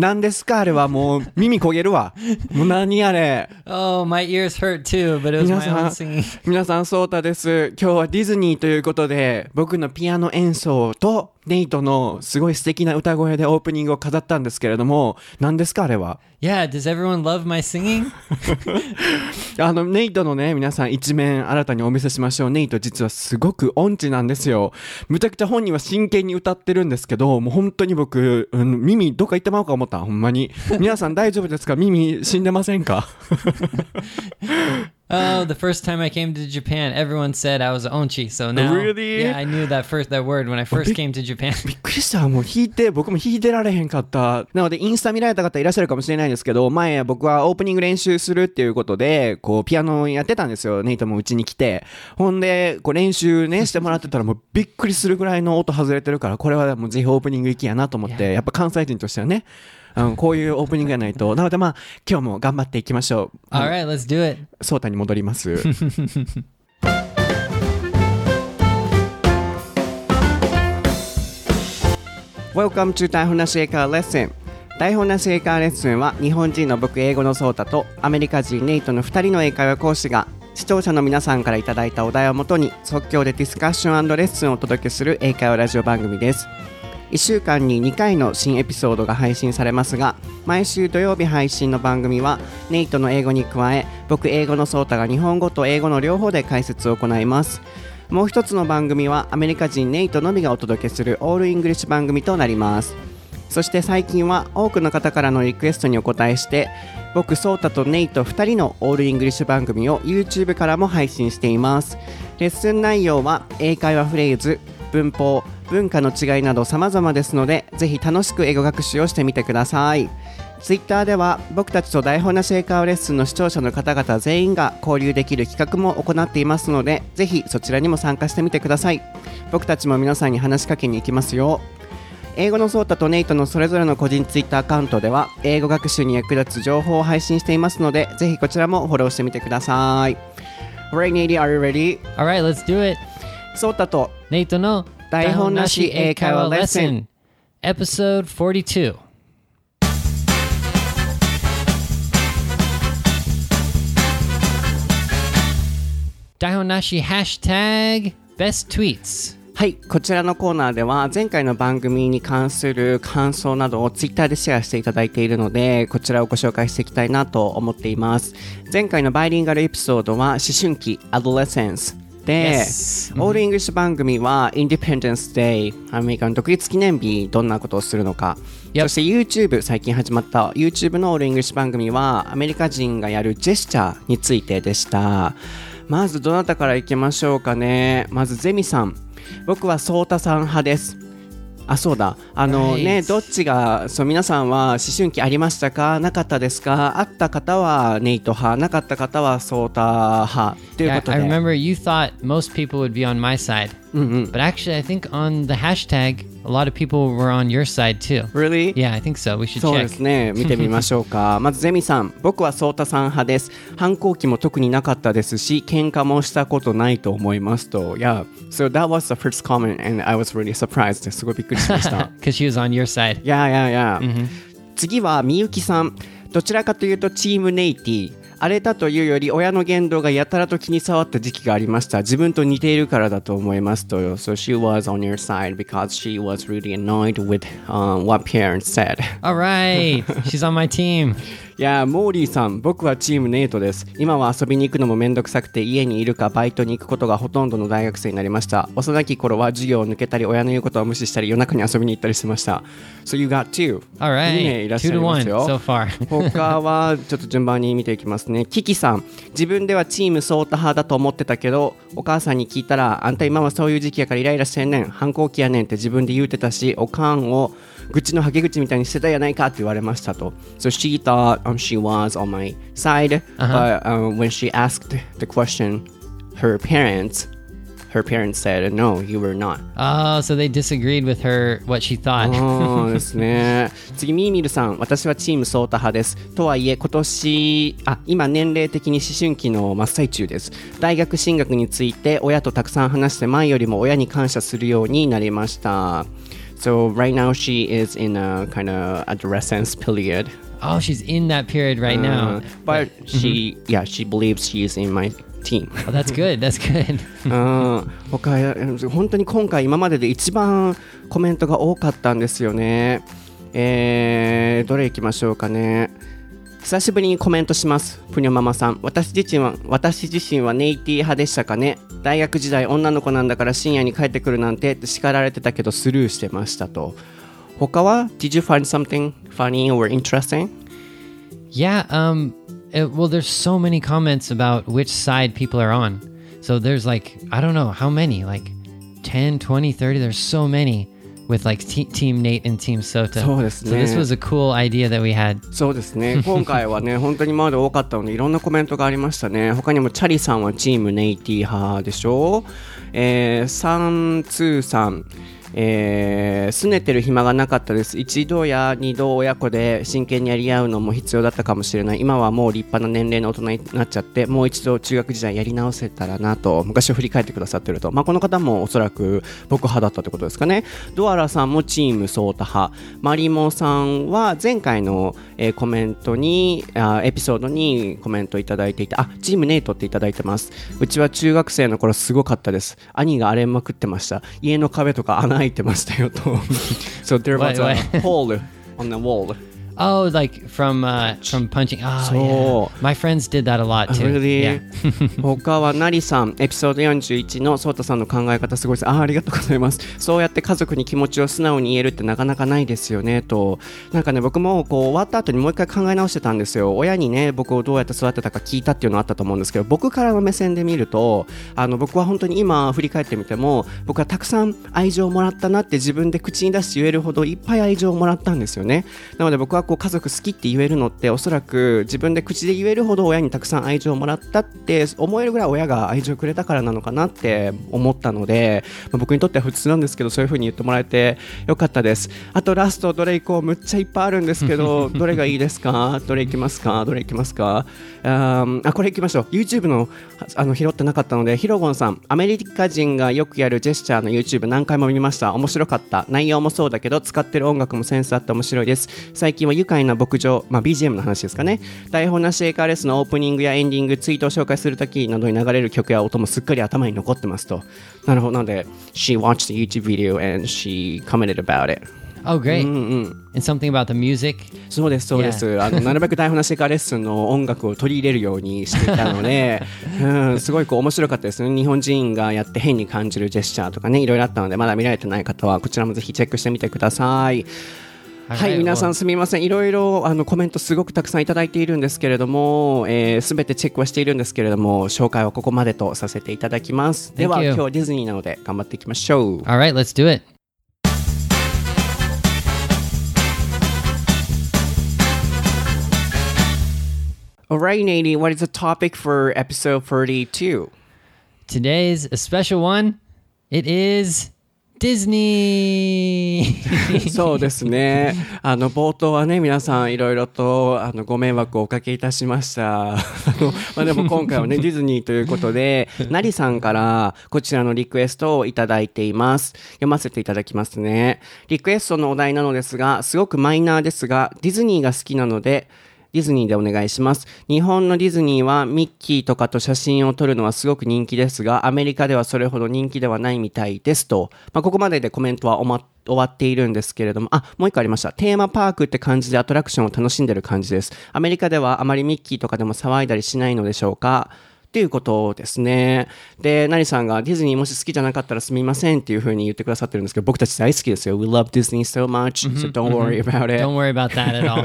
何ですか？あれはもう耳焦げるわ。もう何あれ？Oh, my ears hurt too, but it was 皆 my さ own ん singing. 皆さん、ソータです。今日はディズニーということで、僕のピアノ演奏とネイトのすごい素敵な歌声でオープニングを飾ったんですけれども、何ですかあれは？Yeah, does everyone love my singing? あの、ネイトのね、皆さん一面新たにお見せしましょう。ネイト実はすごく音痴なんですよ。むちゃくちゃ本人は真剣に歌ってるんですけど、もう本当に僕、うん、耳どっか行ってまうか思った。ほんまに。皆さん大丈夫ですか？耳死んでませんか？Oh, the first time I came to Japan, everyone said I was onchi. So now, Really? yeah, I knew that first that word when I first came to Japan. びっくりした。もう弾いて、僕も弾いてられへんかった。なので、インスタ見られた方いらっしゃるかもしれないんですけど、前僕はオープニング練習するっていうことで、こう、ピアノやってたんですよ。ネイトもうちに来て。ほんで、こう練習ね、してもらってたらもうびっくりするぐらいの音外れてるから、これはもうぜひオープニング行きやなと思って、やっぱ関西人としてはね、うん、こういうオープニングがないと。なのでまあ、今日も頑張っていきましょう。All right, let's do it. ソータに戻ります。Welcome to 台本なし英会話レッスン台本なし英会話レッスンは日本人の僕英語のソータとアメリカ人ネイトの2人の英会話講師が視聴者の皆さんからいただいたお題をもとに即興でディスカッションレッスンをお届けする英会話ラジオ番組です1週間に2回の新エピソードが配信されますが毎週土曜日配信の番組はネイトの英語に加え僕英語のソータが日本語と英語の両方で解説を行います。もう一つの番組はアメリカ人ネイトのみがお届けする all English 番組となります。そして最近は多くの方からのリクエストにお答えして僕ソータとネイト2人の all English 番組を YouTube からも配信しています。レッスン内容は英会話フレーズ文法文化の違いなど様々ですのでぜひ楽しく英語学習をしてみてください Twitter では僕たちと台本なし英会話レッスンの視聴者の方々全員が交流できる企画も行っていますのでぜひそちらにも参加してみてください僕たちも皆さんに話しかけに行きますよ英語のソータとネイトのそれぞれの個人ツイッターアカウントでは英語学習に役立つ情報を配信していますのでぜひこちらもフォローしてみてください Alright, Nady, are you ready? Alright, let's do it. ソータと Nate no 台本なし英会話レッスン Episode 42. Daihonashi hashtag best tweets. はい、こちらのコーナーでは前回の番組に関する感想などをツイッターでシェアしていただいているのでこちらをご紹介していきたいなと思っています前回のバイリンガルエピソードは思春期 adolescence で、Yes all English 番組は Independence Day アメリカの独立記念日どんなことをするのか。そして YouTube 最近始まった YouTube の all English 番組はアメリカ人がやるジェスチャーについてでした。まずどなたからいきましょうかね。まずゼミさん。僕はソータさん派ですあそうだ。あのねどっちがそう皆さんは思春期ありましたか？なかったですか？あった方はネイト派？なかった方はソータ派？という I, こと I で remember you thought most people would be on my side. But actually, I think on the hashtag, a lot of people were on your side too. Really? Yeah, I think so. We should そう.ですね見てみましょうかまずゼミさん僕はソータさん派です反抗期も特になかったですし喧嘩もしたことないと思いますと Yeah so that was the first comment and I was really surprised すごいびっくりしました Because she was on your side. いやいやいや、次はみゆきさんどちらかというとチームネイティ荒れたというより親の言動がやたらと気に障った時期がありました自分と似ているからだと思いますと So she was on your side because she was really annoyed with、um, what parents said All right. She's on my team. いやーモーリーさん僕はチームネイトです。今は遊びに行くのもめんどくさくて家にいるかバイトに行くことがほとんどの大学生になりました。幼き頃は授業を抜けたり親の言うことを無視したり夜中に遊びに行ったりしてました。So you got two. All right. いいらっしゃい to ますよ。So far. 他はちょっと順番に見ていきますね。キキさん。自分ではチームソータ派だと思ってたけどお母さんに聞いたらあんた今はそういう時期やからイライラしてんねん。反抗期やねんって自分で言うてたしおかんを愚痴のはけ口みたいにしてたやないかって言われましたと So she thought、um, she was on my side、but、um, when she asked the question her parents her parents said no you were not Oh, so they disagreed with her what she thought. そうですね。次、ミーミルさん、私はチームソータ派です。とはいえ、今年、あ、今年齢的に思春期の真っ最中です。大学進学について親とたくさん話して前よりも親に感謝するようになりました。So right now she is in a kind of adolescence period. Oh, she's in that period right now. Uh, but she, yeah, she believes she is in my team. Oh, that's good. That's good. うん他本当に今回今までで一番コメントが多かったんですよね。えー、どれいきましょうかね。久しぶりにコメントします。ぷにょママさん。私自身は、私自身はネイティ派でしたかね。大学時代女の子なんだから深夜に帰ってくるなんてって叱られてたけどスルーしてましたと。他は Did you find something funny or interesting? Yeah, um it- well there's so many comments about which side people are on. So there's like I don't know how many, like 10, 20, 30, there's so many With like te- team Nate and team Sota. そうですね。So this was a cool idea that we had. そうですね 今回はね本当に今まで多かったのでいろんなコメントがありましたね他にもチャリさんはチームネイティ派でしょ？えー、サンツーさんえー、拗ねてる暇がなかったです。一度や二度親子で真剣にやり合うのも必要だったかもしれない。今はもう立派な年齢の大人になっちゃってもう一度中学時代やり直せたらなと昔を振り返ってくださってると、まあ、この方もおそらく僕派だったってことですかね。ドアラさんもチームソータ派。マリモさんは前回の、えーコメントにあエピソードにコメントいただいていてあチームネイトっていただいてます。うちは中学生の頃すごかったです。兄が荒れまくってました。家の壁とか穴開いてましたよと。So there was a hole on the wall Oh, like from uh from punching. Oh, So- yeah. My friends did that a lot too. Really? Yeah. 他はなりさんエピソード41のソータさんの考え方すごいですあーありがとうございますそうやって家族に気持ちを素直に言えるってなかなかないですよねとなんかね僕もこう終わった後にもう一回考え直してたんですよ親にね僕をどうやって育てたか聞いたっていうのあったと思うんですけど僕からの目線で見るとあの僕は本当に今振り返ってみても僕はたくさん愛情をもらったなって自分で口に出して言えるほどいっぱい愛情をもらったんですよねなので僕はこう家族好きって言えるのっておそらく自分で口で言えるほど親にたくさん愛情をもらったって思えるぐらい親が愛情をくれたからなのかなって思ったので、まあ僕にとっては普通なんですけどそういう風に言ってもらえてよかったです。あとラストどれ行こうむっちゃいっぱいあるんですけど どれがいいですか？どれ行きますか？どれ行きますか？あこれ行きましょう。YouTube のあの拾ってなかったのでヒロゴンさん。アメリカ人がよくやるジェスチャーの YouTube 何回も見ました。面白かった。内容もそうだけど使ってる音楽もセンスあって面白いです。最近は愉快な牧場、まあ、BGM の話ですかね。台本なしエカーレスのオープニングやエンディングツイートを紹介するときなどに流れる曲や音もすっかり頭に残ってますと。なるほど。なので She watched the YouTube video and she commented about it. Oh, great. And something about the music? そうですそうです、あのなるべく台本なしエカーレッスンの音楽を取り入れるようにしていたので、うん、すごいこう面白かったです。ね日本人がやって変に感じるジェスチャーとかねいろいろあったのでまだ見られてない方はこちらもぜひチェックしてみてください。はい、Alright, 皆さんすみません。いろいろあのコメントすごくたくさんいただいているんですけれども、す、えー、べ、てチェックはしているんですけれども、紹介はここまでとさせていただきます。では.今日はディズニーなので頑張っていきましょう。All right, let's do it. Alright, Nady, what is the topic for episode 32? Today's a special one. It is Disney. そうですね。あの、冒頭はね、皆さんいろいろと、あの、ご迷惑をおかけいたしました。あの、まあ、でも今回はね、ディズニーということで、なりさんからこちらのリクエストをいただいています。読ませていただきますね。リクエストのお題なのですが、すごくマイナーですが、ディズニーが好きなので、ディズニーでお願いします。日本のディズニーはミッキーとかと写真を撮るのはすごく人気ですが、アメリカではそれほど人気ではないみたいですと。まあ、ここまででコメントはおま終わっているんですけれども、あ、もう一個ありました。テーマパークって感じでアトラクションを楽しんでる感じです。アメリカではあまりミッキーとかでも騒いだりしないのでしょうかっていうことですね。で、ナリさんがディズニーもし好きじゃなかったらすみませんっていうふうに言ってくださってるんですけど、僕たち大好きですよ。We love Disney so much, so don't worry about it. Don't worry about that at all.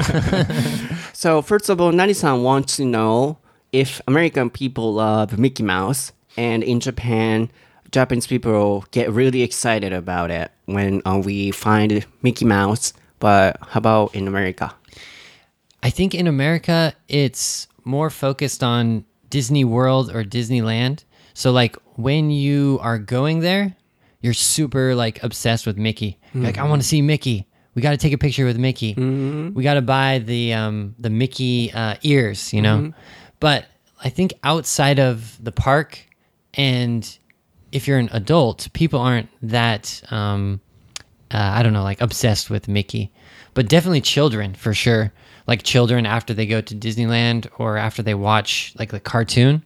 So first of all, Nani san wants to know if American people love Mickey Mouse, and in Japan, Japanese people get really excited about it when uh, we find Mickey Mouse. But how about in America? I think in America, it's more focused on Disney World or Disneyland. So, like, when you are going there, you're super, like, obsessed with Mickey. You're like, I want to see Mickey. We got to take a picture with Mickey. We got to buy the um, the Mickey uh, ears, you know. But I think outside of the park, and if you're an adult, people aren't that um, uh, I don't know, like obsessed with Mickey, but definitely children for sure. Like children after they go to Disneyland or after they watch like the cartoon,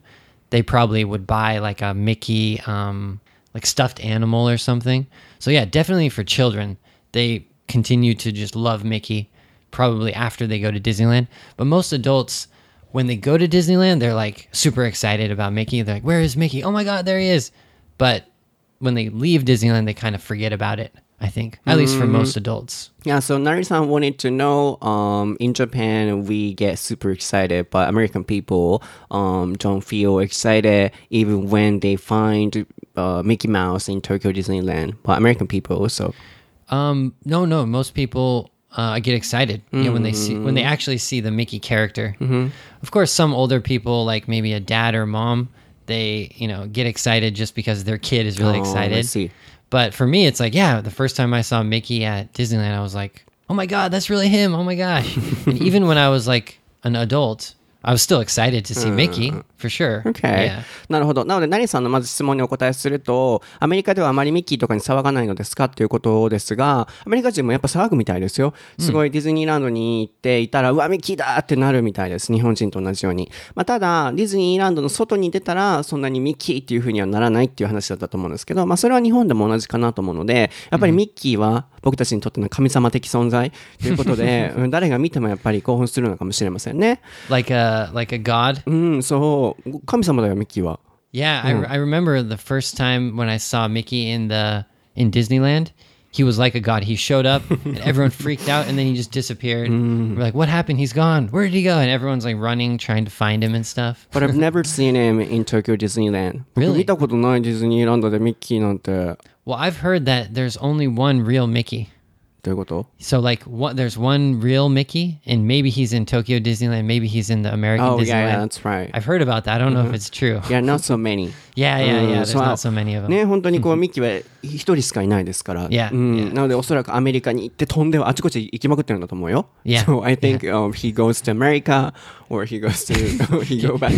they probably would buy like a Mickey, um, like stuffed animal or something. So yeah, definitely for children, they continue to just love Mickey probably after they go to Disneyland. But most adults, when they go to Disneyland, they're like super excited about Mickey. They're like, "Where is Mickey? Oh my god, there he is!" But when they leave Disneyland, they kind of forget about it. I think, at least for most adults. Yeah, so Nari-san wanted to know, um, in Japan, we get super excited, but American people um, don't feel excited even when they find uh, Mickey Mouse in Tokyo Disneyland. But American people also. Um, no, no. Most people uh, get excited you know, when they see when they actually see the Mickey character. Of course, some older people, like maybe a dad or mom, they you know get excited just because their kid is really Oh, excited. But for me, it's like yeah, the first time I saw Mickey at Disneyland, I was like, oh my god, that's really him. Oh my gosh! and even when I was like an adult, I was still excited to see Mickey for sure. Okay. Yeah. なるほど。なので、ナリさんのまず質問にお答えすると、アメリカではあまりミッキーとかに騒がないのですかっていうことですが、アメリカ人もやっぱ騒ぐみたいですよ。すごいディズニーランドに行っていたら、うわ、ミッキーだってなるみたいです。日本人と同じように。まあ、ただ、ディズニーランドの外に出たら、そんなにミッキーっていう風にはならないっていう話だったと思うんですけど、まあ、それは日本でも同じかなと思うので、やっぱりミッキーは僕たちにとっての神様的存在ということで、うん誰が見てもやっぱり興奮するのかもしれませんね。Like a like a god. うん、そう。神様だよ、ミッキーは。Yeah, I, I remember the first time when I saw Mickey in the in Disneyland. He was like a god. He showed up and everyone freaked out, and then he just disappeared. We're like, "What happened? He's gone. Where did he go?" And everyone's like running, trying to find him and stuff. But I've never seen him in Tokyo Disneyland. 僕 Really? 見たことないディズニーランドでミッキーなんて、ど Well, I've heard that there's only one real Mickey. ういうこと So like, what? There's one real Mickey, and maybe he's in Tokyo Disneyland. Maybe he's in the American Oh, Disneyland. yeah, yeah, that's right. I've heard about that. I don't know if it's true. Yeah, not so many. Yeah, yeah, うん yeah. There's そう not so many of them. ね、本当にこう、ミッキーは一人しかいないですから。 Yeah, うん yeah. なので、おそらくアメリカに行って飛んであちこち行きまくってるんだと思うよ。 Yeah, So I think、um, he goes to America or he goes to, he go back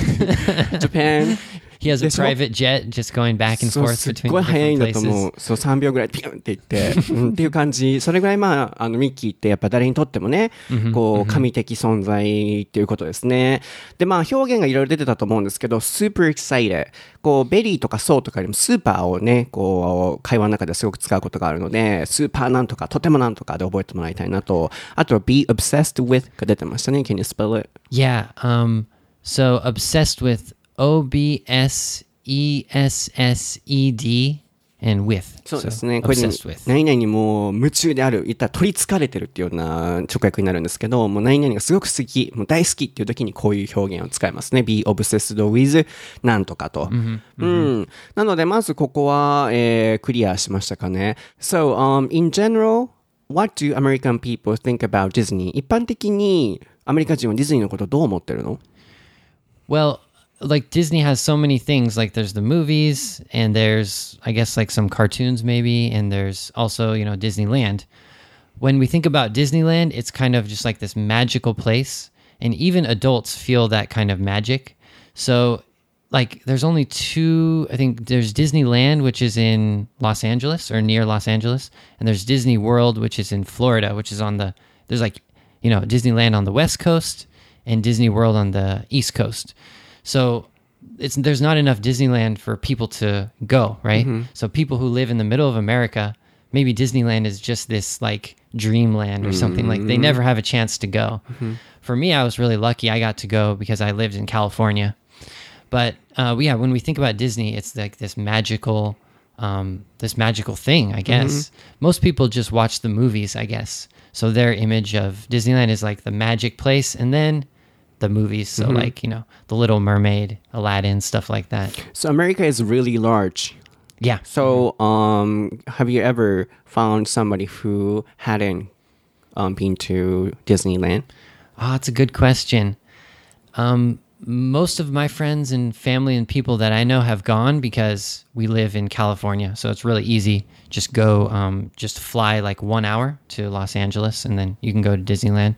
to Japan. He has a private jet just going back and forth between すっごい早いんだと思う。そう、3秒ぐらいピュンっていって、うんっていう感じ。それぐらいまあ、あの、ミッキーってやっぱ誰にとってもね、こう、神的存在っていうことですね。で、まあ、表現がいろいろ出てたと思うんですけど、super excited。こう、 very とか so とかよりもスーパーをね、こう、会話の中ですごく使うことがあるので、スーパーなんとか、とてもなんとかで覚えてもらいたいなと。あとは be obsessed with が出てましたね。Can you spell it? Yeah. Um. So obsessed with O B S E S S E D and with. そうですね。これで obsessed. 何々にもう夢中である、言ったら取り憑かれてるっていうような直訳になるんですけど、もう何々がすごく好き、もう大好きっていう時にこういう表現を使いますね。be obsessed with なんとかと。うん。なので、まずここは、えークリアしましたかね。So, um, in general, what do American people think about Disney? 一般的にアメリカ人はディズニーのことどう思ってるの？Well, like Disney has so many things. Like there's the movies, and there's I guess like some cartoons maybe, and there's also you know Disneyland. When we think about Disneyland, it's kind of just like this magical place, and even adults feel that kind of magic. So, like, there's only two. I think there's Disneyland, which is in Los Angeles or near Los Angeles, and there's Disney World, which is in Florida, which is on the. There's like, you know, Disneyland on the west coast and Disney World on the east coast. So it's there's not enough Disneyland for people to go, right? So people who live in the middle of America, maybe Disneyland is just this like dreamland or something. Like they never have a chance to go. For me, I was really lucky. I got to go because I lived in California. But uh, yeah, when we think about Disney, it's like this magical, um, this magical thing. I guess most people just watch the movies. I guess so. Their image of Disneyland is like the magic place, and then the movies. So like you know, The Little Mermaid, Aladdin, stuff like that. So America is really large. Yeah. So, um, have you ever found somebody who hadn't um, been to Disneyland? Oh, it's a good question. Um, most of my friends and family and people that I know have gone because we live in California, so it's really easy. Just go, um, just fly like one hour to Los Angeles, and then you can go to Disneyland.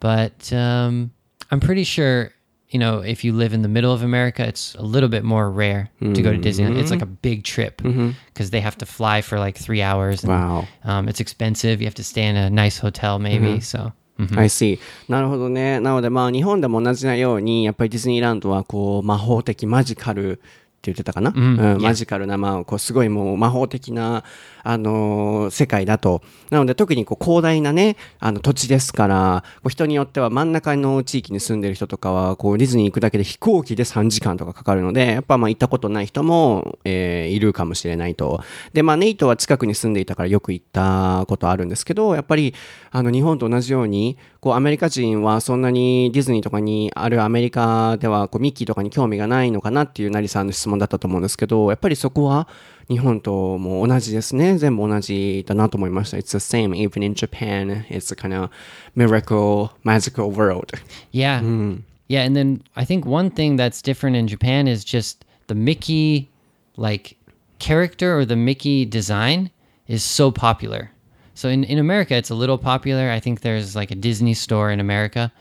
But um, I'm pretty sure you know, if you live in the middle of America, it's a little bit more rare to go to Disneyland. It's like a big trip because they have to fly for like three hours. And, Wow. Um, it's expensive. You have to stay in a nice hotel, maybe. So. mhm. I see. なるほどね。なのでまあ日本でも同じなように、やっぱりディズニーランドはこう魔法的マジカルって言ってたかな、うんマジカルな、まあ、こうすごいもう魔法的な、 あの世界だと。なので特にこう広大なね、あの土地ですから、こう人によっては真ん中の地域に住んでる人とかは、こうディズニー行くだけで飛行機で3時間とかかかるので、やっぱまあ行ったことない人も、えーいるかもしれないと。で、まあネイトは近くに住んでいたからよく行ったことあるんですけど、やっぱりあの日本と同じように、こうアメリカ人はそんなにディズニーとかにあるアメリカではこうミッキーとかに興味がないのかなっていうナリさんの質問だったと思うんですけど、やっぱりそこは日本とも同じですね。全部同じだなと思いました。It's the same. Even in Japan, it's a kind of miracle, magical world. Yeah. Yeah. And then I think one thing that's different in Japan is just the Mickey like character or the Mickey design is so popular. So in, in America, it's a little popular. I think there's like a Disney store in America.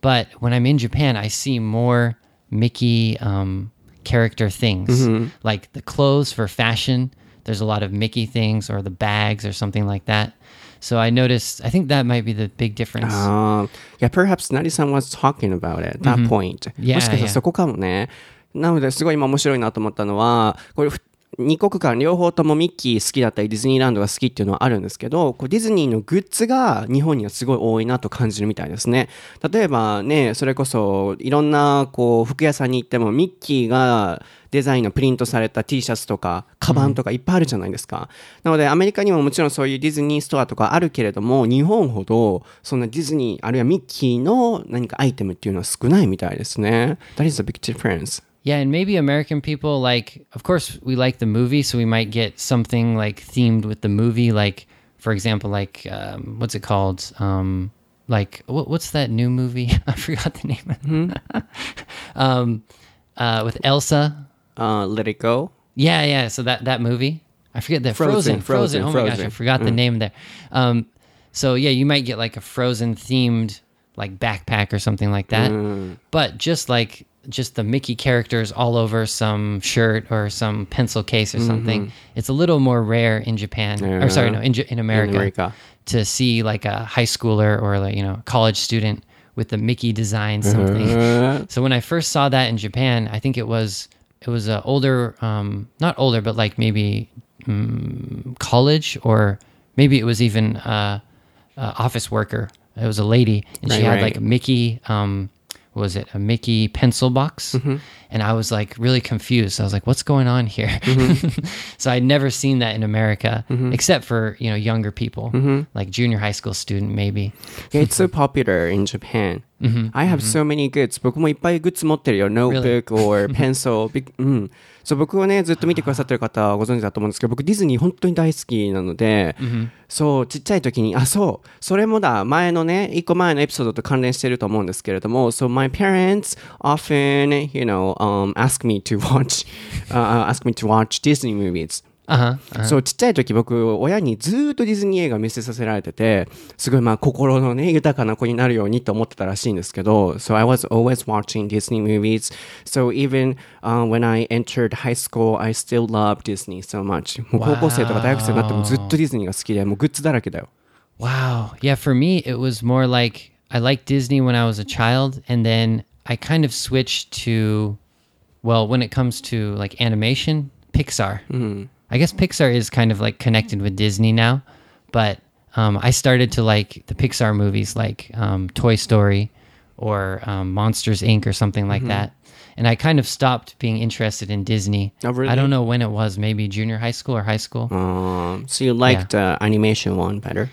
But when I'm in Japan, I see more Mickey um, character things like the clothes for fashion. There's a lot of Mickey things or the bags or something like that. So I noticed, I think that might be the big difference. Um, yeah, perhaps Nari-san was talking about it, that point. Yeah, もしかしたら yeah. そこかもね。なので、すごい今面白いなと思ったのは、これ、 二国間両方ともミッキー好きだったりディズニーランドが好きっていうのはあるんですけど、こうディズニーのグッズが日本にはすごい多いなと感じるみたいですね。例えばね、それこそいろんなこう服屋さんに行ってもミッキーがデザインのプリントされた T シャツとか、カバンとかいっぱいあるじゃないですか。なので、アメリカにももちろんそういうディズニーストアとかあるけれども、日本ほど、そんなディズニー、あるいはミッキーの何かアイテムっていうのは少ないみたいですね。That is a big difference. Yeah, and maybe American people like of course we like the movie, so we might get something like themed with the movie, like for example, like um, what's it called? Um, like what, what's that new movie? I forgot the name. um, uh, with Elsa. Uh, let it go. Yeah, yeah. So that that movie, I forget that Frozen, Frozen. Frozen. Frozen, Oh my gosh, I Frozen. forgot the name there. Um, so yeah, you might get like a Frozen themed like backpack or something like that. But just like just the Mickey characters all over some shirt or some pencil case or something, it's a little more rare in Japan. Or sorry, no, in J- in America, America. to see like a high schooler or like you know college student with the Mickey design something. so when I first saw that in Japan, I think it was it was a older, um, not older, but like maybe mm, college or maybe it was even uh, uh, office worker. It was a lady, and she had right. like a Mickey. Um, was it a Mickey pencil box? Mm-hmm And I was like really confused. I was like, "What's going on here?" so I'd never seen that in America, except for you know younger people, like junior high school student maybe. Yeah, it's so popular in Japan. I have so many goods. 僕もいっぱいグッズ持ってるよ。notebook or pencil. Big- うん。そう、僕をね、ずっと見てくださってる方はご存知だと思うんですけど、僕ディズニー本当に大好きなので、そう、ちっちゃい時に、あ、そう、それもだ、前のね、一個前のエピソードと関連してると思うんですけれども、so my parents often, you know, um, ask me to watch、uh, uh, ask me to watch Disney movies. Uh-huh, uh-huh. I was always watching Disney. So even、uh, when I entered high school, I still love Disney so much. もう高校生とか大学生になってもずっとディズニーが好きで、もうグッズだらけだよ。Wow. For me, it was more like I liked Disney when I was a child, and then I kind of switched to well, when it comes to like animation, Pixar. I guess Pixar is kind of like connected with Disney now, but um, I started to like the Pixar movies like um, Toy Story or um, Monsters Inc. or something like that. And I kind of stopped being interested in Disney. Oh, really? I don't know when it was, maybe junior high school or high school. Um, so you liked the animation one better?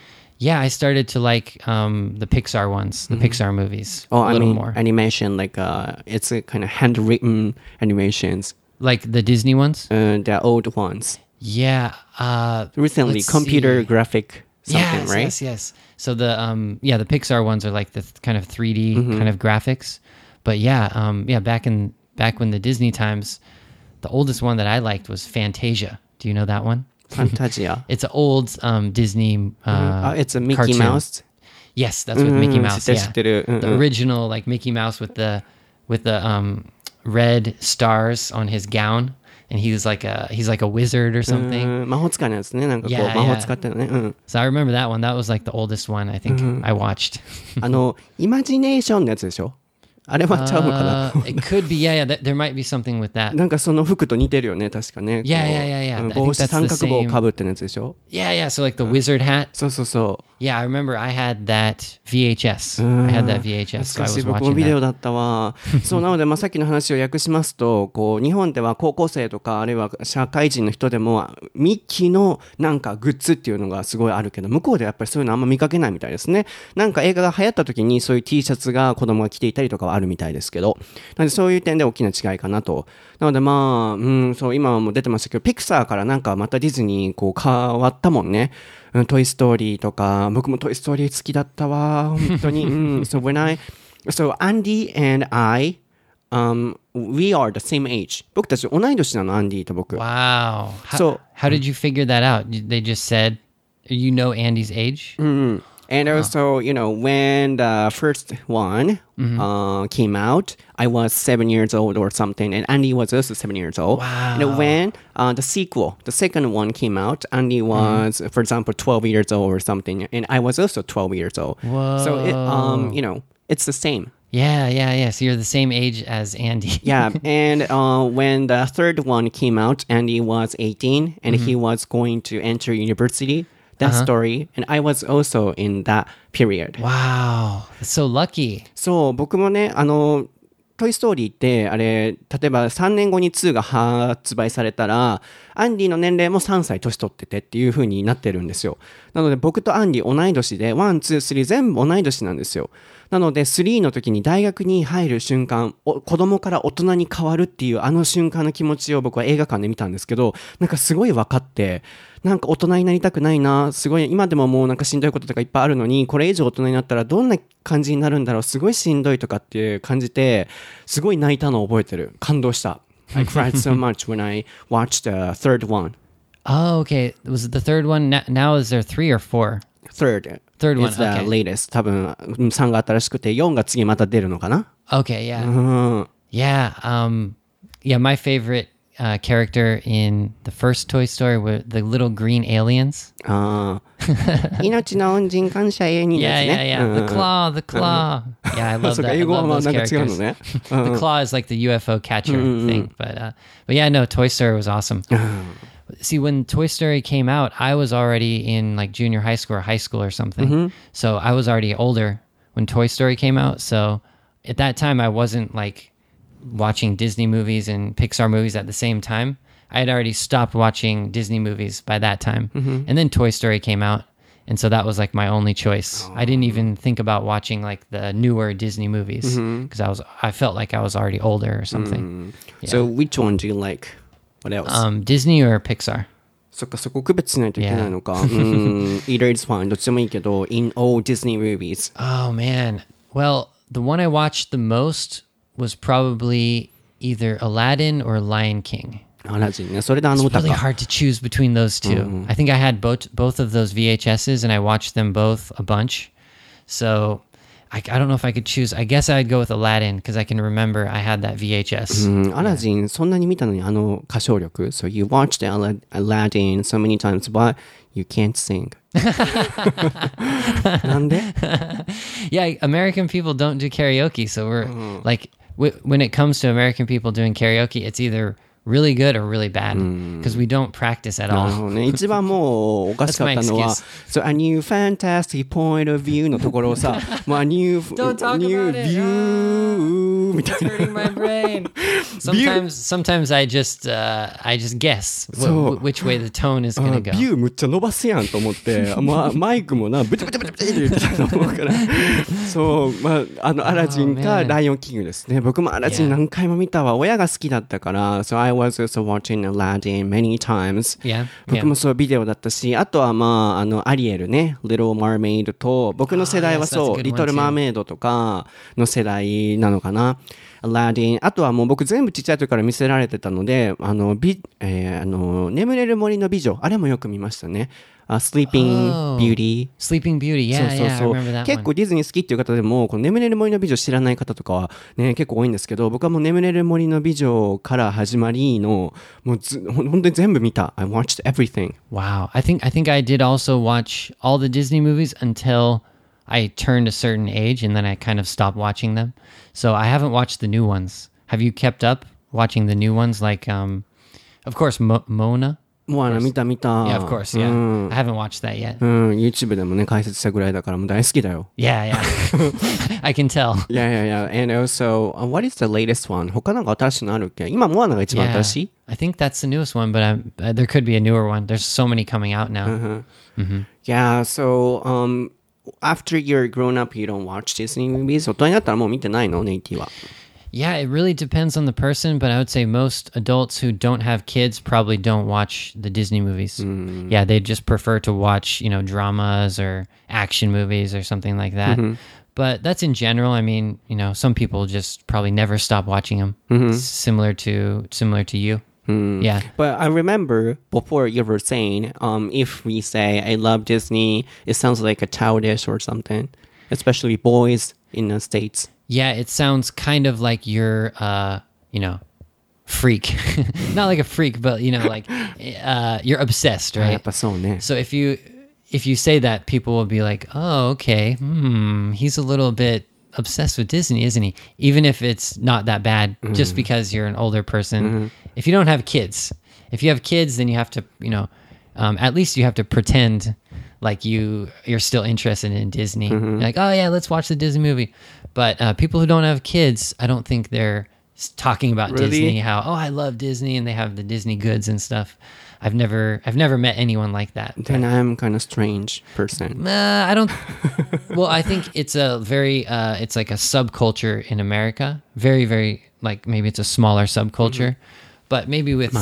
Yeah, I started to like um, the Pixar ones, the Pixar movies, Oh, a I little mean more. animation, like uh, it's a kind of handwritten animations, like the Disney ones. uh, the old ones. Yeah. Uh, Recently, computer see. graphic something, yes, right? yes, yes. So the um, yeah, the Pixar ones are like the th- kind of 3D Mm-hmm. kind of graphics. But yeah, um, yeah, back in back when the Disney times, the oldest one that I liked was Fantasia. Do you know that one? Fantasia. It's an old um, Disney. Uh, Uh, it's a Mickey cartoon. Mouse. Yes, that's with Mickey Mouse. 知ってる知ってる。 Yeah, うんうん the original like Mickey Mouse with the with the um red stars on his gown, and he was like a he's like a wizard or う something. ん魔法使いのやつねなんかこう Yeah, 魔法 yeah. 使ってるのね、うん、 So I remember that one. That was like the oldest one I think I watched. あのイマジネーションのやつでしょ あれはちゃうのかな Uh, it could be, yeah, yeah. Th- there might be something with that. なんかその服と似てるよね確かね Yeah, yeah, yeah, yeah. 帽子三角帽 same- かぶってのやつでしょ？Yeah, yeah. So like the wizard hat. そうそうそう Yeah, I remember I had that VHS. I had that VHS. 懐かしい僕もビデオ.だったわそうなので、まあ、さっきの話を訳しますとこう日本では高校生とかあるいは社会人の人でもミッキーのなんかグッズっていうのがすごいあるけど向こうではやっぱりそういうのあんま見かけないみたいですねなんか映画が流行った時にそういう T シャツが子供が着ていたりとかはあるみたいですけどなのでそういう点で大きな違いかなとなのでまあうんそう今も出てましたけどピクサーからなんかまたディズニーこう変わったもんねうんトイ・ストーリーとか、僕もトイ・ストーリー好きだったわ、本当に。うん、so when I, so Andy and I, um, we are the same age. 僕たち同い年なの、アンディと僕。Wow. How, So- how did you figure that out? They just said, you know Andy's age? And also, you know, when the first one uh, came out, I was seven years old or something, and Andy was also seven years old. Wow. And when uh, the sequel, the second one came out, Andy was, for example, 12 years old or something, and I was also 12 years old. So, it, um, you know, it's the same. Yeah, yeah, yeah. So you're the same age as Andy. Yeah, and uh, when the third one came out, Andy was 18 and he was going to enter university. That story, and I was also in that period. Wow. So lucky. そう、僕もね、あの、トイ・ストーリーって、あれ、例えば3年後に2が発売されたら、アンディの年齢も3歳年取っててっていう風になってるんですよ。なので僕とアンディ同い年で、1、2、3全部同い年なんですよ。なので3の時に大学に入る瞬間、お子供から大人に変わるっていうあの瞬間の気持ちを僕は映画館で見たんですけど、なんかすごい分かって、なんか大人になりたくないな、すごい今でももうなんかしんどいこととかいっぱいあるのに、これ以上大人になったらどんな感じになるんだろう、すごいしんどいとかって感じて、すごい泣いたのを覚えてる。感動した。I cried so much when I watched the third one. Oh, okay. Was it the third one? Now, is there three or four? Third. Third one, is the okay. latest. 多分、うん3が新しくて、4が次また出るのかな Okay, yeah. うん。Yeah, um yeah, my favorite uh, character in the first Toy Story with the little green aliens. Ah. No onjin kansha e ni Yeah, yeah, yeah. The claw, the claw. Yeah, I love that. I love those characters. the claw is like the UFO catcher mm-hmm. thing, but uh, but yeah, no, Toy Story was awesome. See, when Toy Story came out, I was already in like junior high school or high school or something. Mm-hmm. So I was already older when Toy Story came out. So at that time, I wasn't like watching Disney movies and Pixar movies at the same time. I had already stopped watching Disney movies by that time. And then Toy Story came out. And so that was like my only choice. I didn't even think about watching like the newer Disney movies because I was I felt like I was already older or something. So which one do you like? What else? Um, Disney or Pixar? そっか、そこ区別しないといけないのか。うん。Either is fine. どっちでもいいけど、in all Disney movies. Oh man. Well, the one I watched the most was probably either Aladdin or Lion King. アラジンね。それであの It's 歌 really か。 hard to choose between those 2 I think I had both both of those VHSs and I watched them both a bunch. So I, I don't know if I could choose. I guess I'd go with Aladdin because I can remember I had that VHS. うん、アラジン、そんなに見たのにあの歌唱力。So you watched Ala- Aladdin so many times, but you can't sing. なんで Yeah, American people don't do karaoke, so we're like w- when it comes to American people doing karaoke, it's either really good or really bad because we don't practice at なる all. ほどね。一番もうおかしかったの That's my は excuse.、そう、a new fantastic point of view のところをさ、もう a new, Don't talk new about it. view みたいな。 hurting my brain. Sometimes, sometimes I just, uh, I just guess wh- So- wh- which way the tone is gonna あ go. ビューむっちゃ伸ばすやんと思って、まあ、マイクもな、ブチブチブチブチみたいな思うから、そう、まあ、あの、アラジン Oh, か man. ライオンキングですね。僕もアラジン Yeah. 何回も見たわ。親が好きだったから、so I か was also watching Aladdin many times. Yeah, 僕もそうビデオだったし、あとはまあ、あの、アリエルね、Little Mermaid と、僕の世代は Ah, そう、リトル・.マーメイドとかの世代なのかな。アラディン。あとはもう僕全部ちっちゃい時から見せられてたので、あの、び、えーあの、眠れる森の美女。あれもよく見ましたね。あ Sleeping Oh. Beauty Sleeping Beauty. Yeah, そうそう yeah, そう I remember that 結 one. 構ディズニー好きっていう方でもこの眠れる森の美女知らない方とかはね結構多いんですけど僕はもう眠れる森の美女から始まりのもうずほん本当に全部見た I watched everything Wow. I think I think I did also watch all the Disney movies until I turned a certain age and then I kind of stopped watching them. So I haven't watched the new ones. Have you kept up watching the new ones like um of course Mo- Mona? もうあの見た見た Yeah, of course. Yeah. うん I haven't watched that yet. うん YouTube でもね解説したぐらいだからもう大好きだよ Yeah, yeah. I can tell. いやいやいや and also、uh, what is the latest one 他なんか新しいのあるっけ今モアナが一番 Yeah. 新しい I think that's the newest one, but I'm, uh, there could be a newer one. There's so many coming out now. Yeah, so um, after you're grown up, you don't watch Disney movies. 大人になったらもう見てないのネイティは。 Yeah, it really depends on the person, but I would say most adults who don't have kids probably don't watch the Disney movies. Mm. Yeah, they just prefer to watch, you know, dramas or action movies or something like that. Mm-hmm. But that's in general. I mean, you know, some people just probably never stop watching them. Mm-hmm. Similar to similar to you. Hmm. Yeah. But I remember before you were saying, um, if we say I love Disney, it sounds like a childish or something, especially boys in the States yeah, it sounds kind of like you're, uh, you know, freak. Not like a freak, but you know, like uh, you're obsessed, right? Ah, so if you if you say that, people will be like, "Oh, okay, hmm, he's a little bit obsessed with Disney, isn't he?" Even if it's not that bad, mm. just mm-hmm. because you're an older person. Mm. If you don't have kids, if you have kids, then you have to, you know, um, at least you have to pretend like you you're still interested in Disney. You're like, "Oh yeah, let's watch the Disney movie." But uh, people who don't have kids, I don't think they're talking about Really? Disney. How oh, I love Disney, and they have the Disney goods and stuff. I've never I've never met anyone like that. Then I'm kind of strange person. Uh, I don't. well, I think it's a very. Uh, it's like a subculture in America. Very, very like maybe it's a smaller subculture, but maybe with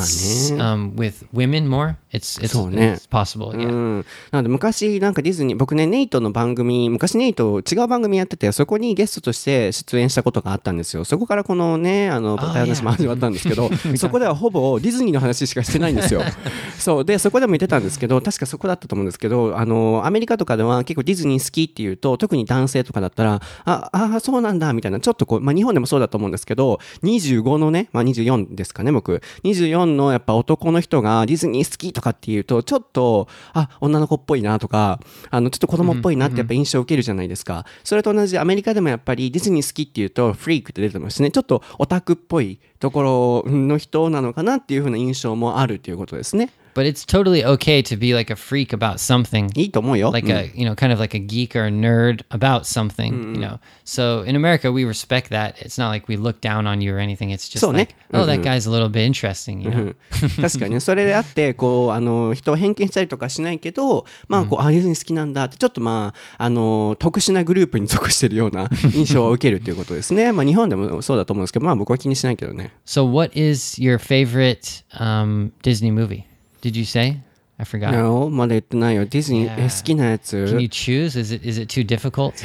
um with women more. It's it's, そうね。it's possible. Yeah. うん、なので昔なんかディズニー僕ねネイトの番組昔ネイト違う番組やっててそこにゲストとして出演したことがあったんですよそこからこのねあの話も始まったんですけど そこではほぼディズニーの話しかしてないんですよ そうでそこでも言ってたんですけど確かそこだったと思うんですけどあのアメリカとかでは結構ディズニー好きっていうと特に男性とかだったらああそうなんだみたいなちょっとこう、まあ、日本でもそうだと思うんですけど25のね、まあ、24ですかね僕24のやっぱ男の人がディズニー好きとかっていうとちょっとあ女の子っぽいなとかあのちょっと子供っぽいなってやっぱ印象を受けるじゃないですか、それと同じアメリカでもやっぱりディズニー好きっていうとフリークって出てますね。ちょっとオタクっぽいところの人なのかなっていう風な印象もあるっていうことですね But it's totally okay to be like a freak about something. いいと思うよ like うん a you know kind of like a geek or a nerd about something you know so in america we respect that it's not like we look down on you or anything it's just そうね。 like oh that guy's a little bit interesting you know 確かにねそれであってこうあの人を偏見したりとかしないけどまあこう、あディズニー好きなんだってちょっとまああの特殊なグループに属してるような印象を受けるっていうことですねまあ日本でもそうだと思うんですけどまあ僕は気にしないけどね so what is your favorite um, disney movie did you say? I forgot. まだ言ってないよ。ディズニー好きなやつ。や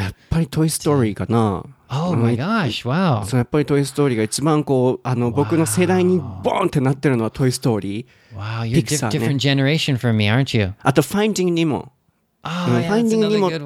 っぱりトイストーリーかな。Oh my gosh, wow. やっぱりトイストーリーが一番こう、あの、僕の世代にボンってなってるのはトイストーリー。Wow, you did that. あと、ファインディングにも。Oh, ファインディングにもと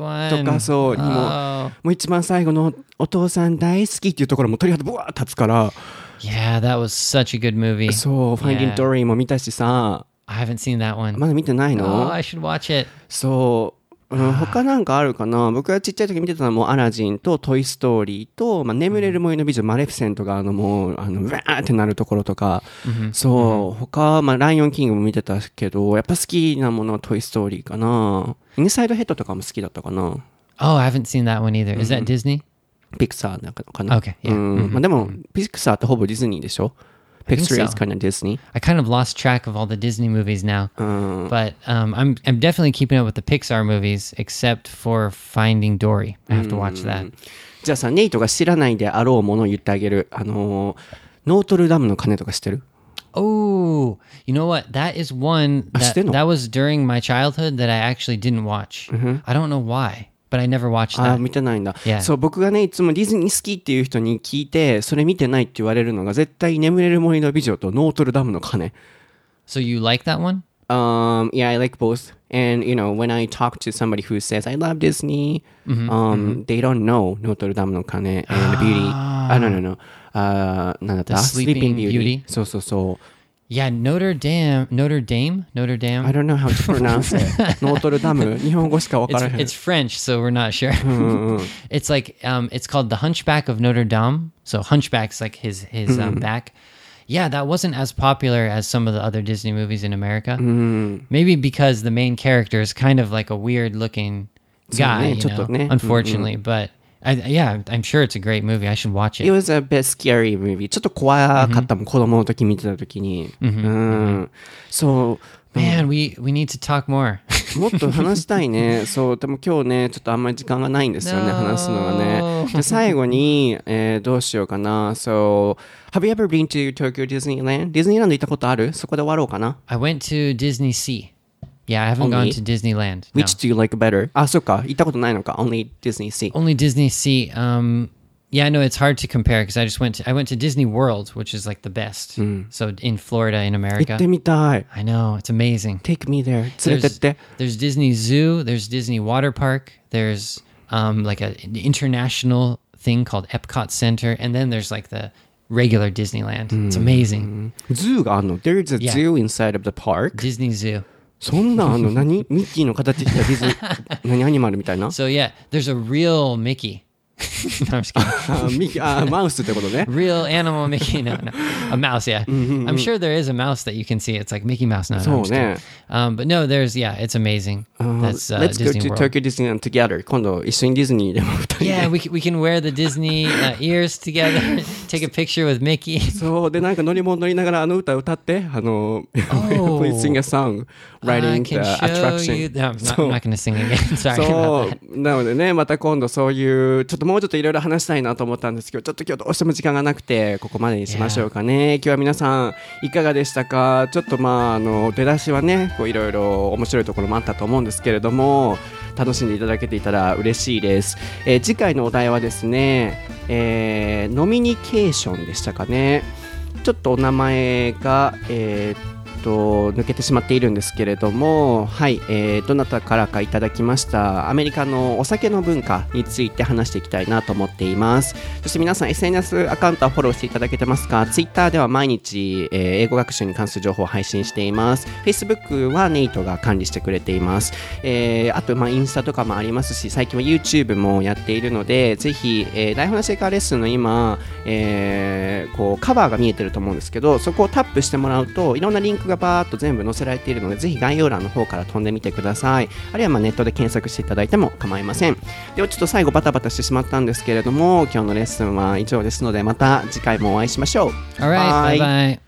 かそうも、oh. もう一番最後のお父さん大好きっていうところも鳥肌ぶわ立つから。Yeah, that was such a good movie. そう、ファインディングも見たしさ。I haven't seen that one. まだ見てないの、oh i should watch it. そう、うん、他なんかあるかな？僕がちっちゃい時見てたのはもうアラジンとトイ・ストーリーと、まあ、眠れる森の美女、マレフィセントがあのもうあのウワーってなるところとか、そう他、まあ、ライオンキングも見てたけどやっぱ好きなものはトイ・ストーリーかな。インサイドヘッドとかも好きだったかな。Oh, I haven't seen that one either. Is that Disney? ピクサーだかな？Okay, yeah. うんまあ、でもピクサーってほぼディズニーでしょ？think Pixar is so. kind of Disney I kind of lost track of all the Disney movies now. But um, I'm I'm definitely keeping up with the Pixar movies, except for Finding Dory. I have to watch that. じゃあさネイトが知らないであろうものを言ってあげるあのーノートルダムの鐘とか知ってる Oh, you know what? That is one that, 知ってんの？ that was during my childhood that I actually didn't watch. I don't know why, But I never watched ああ that. 見てないんだ、Yeah. そう僕がねいつもディズニー好きっていう人に聞いてそれ見てないって言われるのが絶対眠れる森の美女とノートルダムの鐘 So you like that one? Um, yeah, I like both. And you know, when I talk to somebody who says I love Disney, Mm-hmm, um, they don't know Notre Dame no Kane and Beauty. Ah, no, no, no. Uh, なんだった Sleeping Beauty. そうそうそう。Yeah, Notre Dame, Notre Dame, Notre Dame. I don't know how to pronounce it. ノートルダム日本語しかわか It's, らへん。 it's French, so we're not sure. it's like um, it's called the Hunchback of Notre Dame. So Hunchback's like his his um, back. Yeah, that wasn't as popular as some of the other Disney movies in America. Maybe because the main character is kind of like a weird looking guy, you ちょっとね。 know, unfortunately. But I, yeah, I'm sure it's a great movie. I should watch It it. was a bit scary movie. ちょっと怖かったもん、子供の時見てた時に。うん。そう。Man, we we need to talk more. もっと話したいね。そう、でも今日ね、ちょっとあんまり時間がないんですよね、No. 話すのはね。で、最後に、えーどうしようかな。So, have you ever been to Tokyo Disneyland? ディズニーランド行ったことあるそこで終わろうかな。I went to Disney Sea. Yeah, I haven't gone Only? to Disneyland. no. Which do you like better? あ、そっか。行ったことないのか。Only Disney Sea. Only Disney Sea. Um, yeah, I know it's hard to compare because I just went to I went to Disney World, which is like the best. So in Florida, in 行 America. ってみたい。 I know it's amazing. Take me there. 連れてっ There's て。 there's Disney Zoo. There's Disney Water Park. There's um like a an international thing called Epcot Center, and then there's like the regular Disneyland. It's amazing. ズーがあるの There is a Yeah. zoo inside of the park. Disney Zoo. そんなんあんの何？ミッキーの形したディズニー、何？アニマルみたいな？So yeah, there's a real Mickey. no, I'm just kidding. あミッキーあマウスってことね。 Real animal Mickey. No, no. A mouse, yeah. I'm sure there is a mouse that you can see. It's like Mickey Mouse. No, no, I'm So, just kidding. yeah. Um, but no, there's, yeah, it's amazing. That's uh, Let's go Disney to World. Tokyo Disneyland together. 今度一緒にディズニーでも二人で。 Yeah, we, can- we can wear the Disney uh, ears together, take a picture with Mickey. そうでなんか乗り物乗りながらあの歌歌ってあの、Please sing a song I riding can the show attraction you. No, I'm not, そう I'm not going to sing again. Sorry そ about that. うなのでねまた今度そういうちょっと もうちょっといろいろ話したいなと思ったんですけどちょっと今日どうしても時間がなくてここまでにしましょうかね、今日は皆さんいかがでしたか？ちょっとまああの出だしはねこういろいろ面白いところもあったと思うんですけれども楽しんでいただけていたら嬉しいです、えー次回のお題はですね、えーノミニケーションでしたかね。ちょっとお名前が、えーっと抜けてしまっているんですけれども、はいえーどなたからかいただきましたアメリカのお酒の文化について話していきたいなと思っています。そして皆さん SNS アカウントはフォローしていただけてますか？Twitter では毎日、えー英語学習に関する情報を配信しています。Facebook はネイトが管理してくれています、えーあとまあインスタとかもありますし最近は YouTube もやっているのでぜひ、えー、台本のシェイカーレッスンの今、えーこうカバーが見えてると思うんですけどそこをタップしてもらうといろんなリンクがバーっと全部載せられているのでぜひ概要欄の方から飛んでみてくださいあるいはまあネットで検索していただいても構いませんではちょっと最後バタバタしてしまったんですけれども今日のレッスンは以上ですのでまた次回もお会いしましょう All right. Bye. Bye bye.